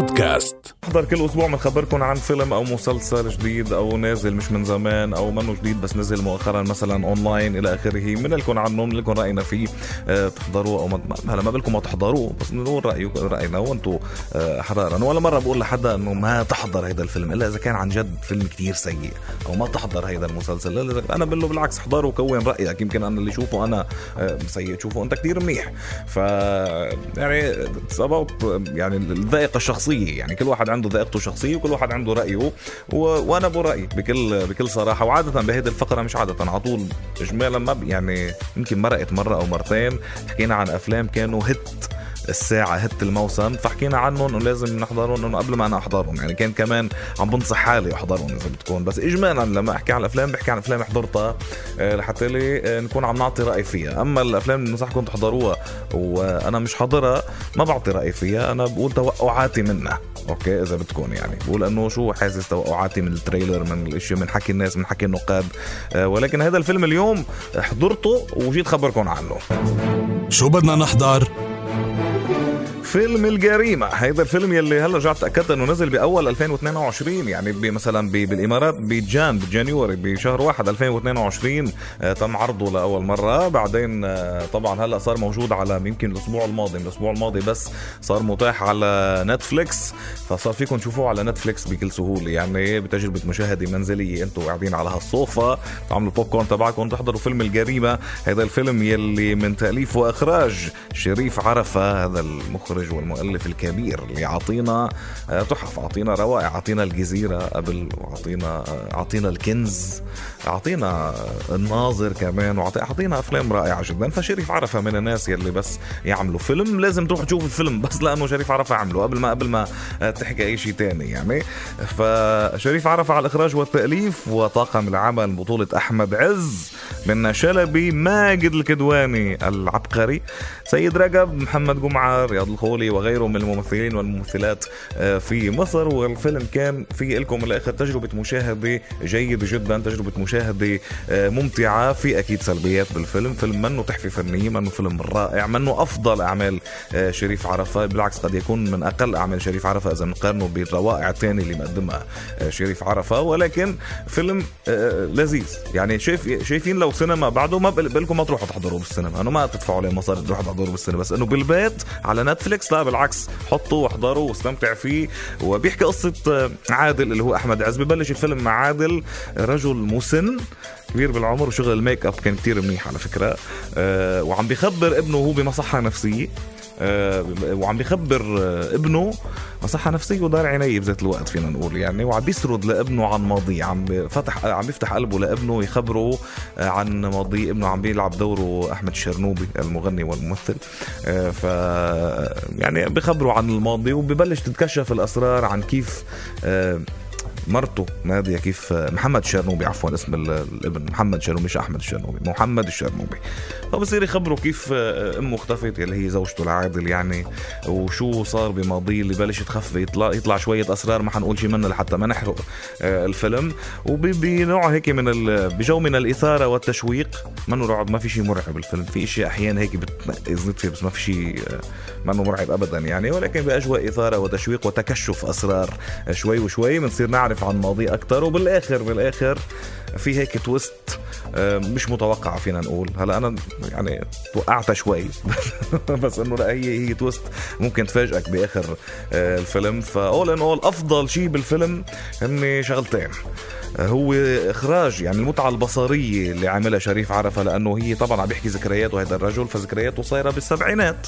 بودكاست. نحضر كل أسبوع بنخبركم عن فيلم أو مسلسل جديد أو نازل مش من زمان أو منه جديد بس نزل مؤخرا مثلا أونلاين إلى آخره. بنقول عنه بنقول لكم رأينا فيه. أه تحضروه أو ما هلا ما بقول ما تحضروه بس بنقول رايك رأينا وأنتم أه احرارا ولا مرة بقول لحدا إنه ما تحضر هذا الفيلم إلا إذا كان عن جد فيلم كتير سيء أو ما تحضر هذا المسلسل. لا أنا بقول له بالعكس احضره وكون رأيك. يمكن أنا اللي شوفه أنا أه سيء. تشوفه أنت كتير منيح. ف يعني يعني الذائقة الشخصية يعني كل واحد عنده ذائقته الشخصية وكل واحد عنده رأيه و... وأنا برايي بكل بكل صراحة وعادة بهيدي الفقرة مش عادة على طول اجمالا ما. يعني يمكن مرقت مرة أو مرتين حكينا عن أفلام كانوا هت الساعة هت الموسم. فحكينا عنهم ولازم نحضرهم انه قبل ما أنا أحضرهم. يعني كان كمان عم بنصح حالي أحضرهم إذا بتكون. بس اجمالا لما أحكي عن الأفلام بحكي عن افلام حضرتها آه، لحتى لي آه، نكون عم نعطي رأي فيها. أما الأفلام اللي بنصحكم تحضروها وأنا مش حاضرها ما بعطي رأي فيها. أنا بقول توقعاتي منها. okay؟ إذا بتكون يعني. بقول إنه شو حاسس توقعاتي من ال trailer من الاشياء من حكي الناس من حكي النقاد. آه، ولكن هذا الفيلم اليوم حضرته وجيت خبركم عنه. شو بدنا نحضر؟ فيلم الجريمة. هيدا الفيلم يلي هلا رجعت تأكدت إنه نزل بأول 2022 يعني مثلا بالإمارات ب Jan ب January بشهر واحد 2022 آه تم عرضه لأول مرة. بعدين آه طبعا هلا صار موجود على يمكن الأسبوع الماضي من الأسبوع الماضي بس صار متاح على نتفليكس. فصار فيكم تشوفوه على نتفليكس بكل سهولة يعني بتجربة مشاهدة منزلية أنتم قاعدين على هالصوفة تعملوا البوب كورن تبعكم تحضروا فيلم الجريمة. هذا الفيلم يلي من تأليف وإخراج شريف عرفة هذا المخرج المخرج والمؤلف الكبير اللي عطينا آه، تحف. عطينا روائع عطينا الجزيرة قبل وعطينا عطينا الكنز عطينا الناظر كمان وعطينا أفلام رائعة جدا. فشريف عرفة من الناس يلي بس يعملوا فيلم. لازم تروح تشوف الفيلم بس لأنه شريف عرفة عمله قبل ما قبل ما تحكي أي شيء تاني يعني. فشريف عرفة على الإخراج والتأليف وطاقم العمل بطولة أحمد عز من شلبي ماجد الكدواني العبقري سيد رجب محمد جمعة رياض الخولي وغيره من الممثلين والممثلات آه، في مصر. والفيلم كان في لكم الآخر تجربة مشاهدة جيدة جدا تجربة مشاهدة آه، ممتعة في أكيد سلبيات بالفيلم. فيلم منه تحفة فنية منه فيلم رائع منه أفضل أعمال آه، شريف عرفة. بالعكس قد يكون من أقل أعمال شريف عرفة إذا نقارنه بالروائع الثانية اللي مقدمها شريف عرفة. ولكن فيلم لذيذ. يعني شايف شايفين لو سينما بعده ما بقول لكم ما تروحوا تحضروا بالسينما. انه ما تدفعوا عليه مصاري تروحوا تحضروا بالسينما. بس إنه بالبيت على نتفليكس لا بالعكس حطوا واحضروا واستمتع فيه. وبيحكي قصة آه، عادل اللي هو أحمد عز. ببلش الفيلم مع عادل رجل مسن كبير بالعمر وشغل الميك أب كان كتير منيح على فكرة. أه وعم بيخبر ابنه هو بمصحة نفسية. وعم بيخبر آه، ابنه مصحة نفسية ودار عيني بذات الوقت فينا نقول يعني وعم بيسرد لابنه عن ماضيه عم فتح عم بيفتح قلبه لابنه يخبره آه، عن ماضيه ابنه عم بيلعب دوره أحمد الشرنوبي المغني والممثل. آه، ف يعني بخبره عن الماضي وببلش تتكشف الأسرار عن كيف آه، مرته نادية كيف محمد الشرنوبي عفوا اسم الابن محمد الشرنوبي مش أحمد الشرنوبي محمد الشرنوبي فبصير يخبروا كيف أمه اختفت اللي هي زوجته العادل يعني وشو صار بماضيه اللي بلش تخفي يطلع يطلع شوية أسرار ما حنقول شيء منها لحتى ما نحرق آه، الفيلم. وبنوع هيك من بجو من الإثارة والتشويق منه رعب ما في شيء مرعب الفيلم. في إشياء أحيانا هيك بتنقذ فيه بس ما في شيء آه، منه مرعب ابدا يعني. ولكن بأجواء إثارة وتشويق وتكشف أسرار شوي وشوي. بنصير نعرف نعرف عن ماضي أكثر وبالآخر بالآخر في هيك تويست مش متوقعة فينا نقول. هلا أنا يعني توقعتها شوي. بس إنه لا هي هي تويست ممكن تفاجئك بآخر آه، الفيلم. فأول إن أول أفضل شيء بالفيلم هن شغلتين. هو إخراج يعني المتعة البصرية اللي عاملها شريف عرفة لأنه هي طبعا عم بيحكي ذكرياته هذا الرجل. فذكرياته صايرة بالسبعينات.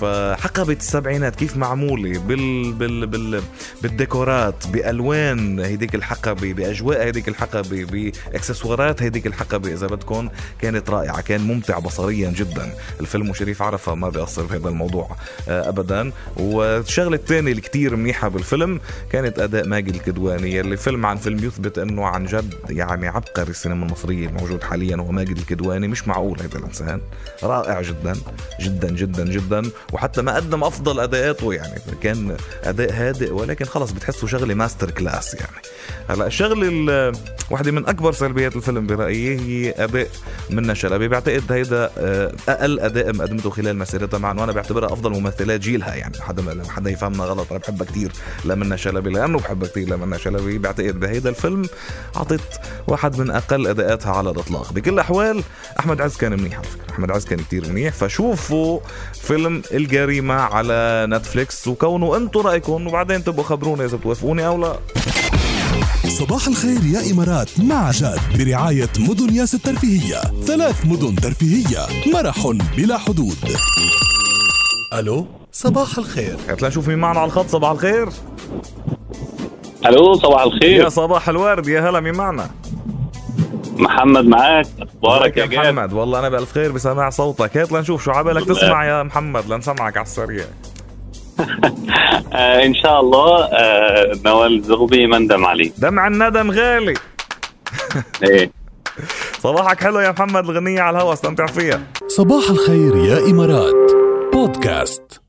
فحقبة السبعينات كيف معمولة؟ بال بال بال بالديكورات بألوان هيديك الحقبة بأجواء هيديك الحقبة بأكسسوارات هيديك الحقبه إذا بدكم كانت رائعة كان ممتع بصريا جدا. الفيلم وشريف عرفه ما بيقصر بهذا الموضوع آه، ابدا. والشغلة الثانية اللي كثير منيحة بالفيلم كانت أداء ماجد الكدواني اللي فيلم عن فيلم يثبت أنه عن جد يعني عبقري السينما المصرية الموجود حاليا هو ماجد الكدواني. مش معقول هذا الإنسان. رائع جدا جدا جدا جدا. وحتى ما قدم أفضل أداءاته يعني كان أداء هادئ ولكن خلص بتحسه شغلة masterclass يعني. هلا الشغله واحدة من أكبر سلبيات الفيلم برأيي هي أداء منى شلبي. بعتقد هيدا آه، أقل أداء مقدمته خلال مسيرتها مع إنه أنا بعتبرها أفضل ممثلات جيلها يعني. حدا لما حدا يفهمنا غلط. أنا بحبها كثير لمنى شلبي لأنه بحبها كثير لمنى شلبي. بعتقد بهيدا الفيلم أعطت واحد من أقل أداءاتها على الإطلاق. بكل الأحوال أحمد عز كان منيح على فكرة. أحمد عز كان كثير منيح. فشوفوا فيلم الجريمة على نتفليكس وكونوا أنتم رأيكم وبعدين تبقوا خبرونا إذا بتوافقوني أو لا. صباح الخير يا إمارات مع جاد برعاية مدن ياس الترفيهية ثلاث مدن ترفيهية مرح بلا حدود. ألو صباح الخير. هات نشوف مين معنا على الخط صباح الخير. ألو صباح الخير. يا صباح الورد يا هلا مين معنا؟ محمد معك أخبارك يا جاد؟ محمد والله أنا بألف خير بسماع صوتك. هات لنشوف شو عبالك. تسمع يا محمد لنسمعك على السريع. إن شاء الله آه نوال زغبي ما ندم عليه دمع الندم غالي. إيه. صباحك حلو يا محمد الغنية على الهوا استمتع فيها. صباح الخير يا إمارات. بودكاست.